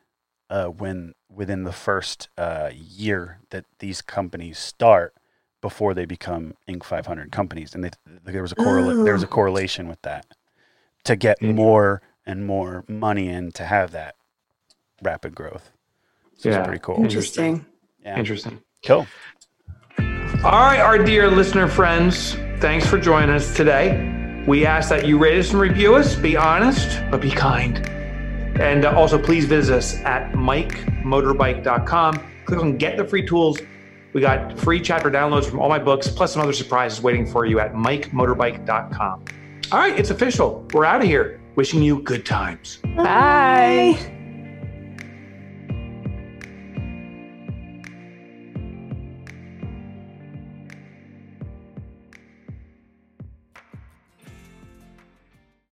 uh, when within the first uh, year that these companies start before they become Inc. 500 companies, and they, there was a correla- there was a correlation with that to get more and more money in to have that rapid growth. So Yeah. it's pretty cool. Interesting. Yeah. Interesting. Cool. All right, our dear listener friends, thanks for joining us today. We ask that you rate us and review us. Be honest, but be kind. And uh, also, please visit us at mikemotorbike.com. Click on Get the Free Tools. We got free chapter downloads from all my books, plus some other surprises waiting for you at mikemotorbike.com. All right, it's official. We're out of here. Wishing you good times. Bye.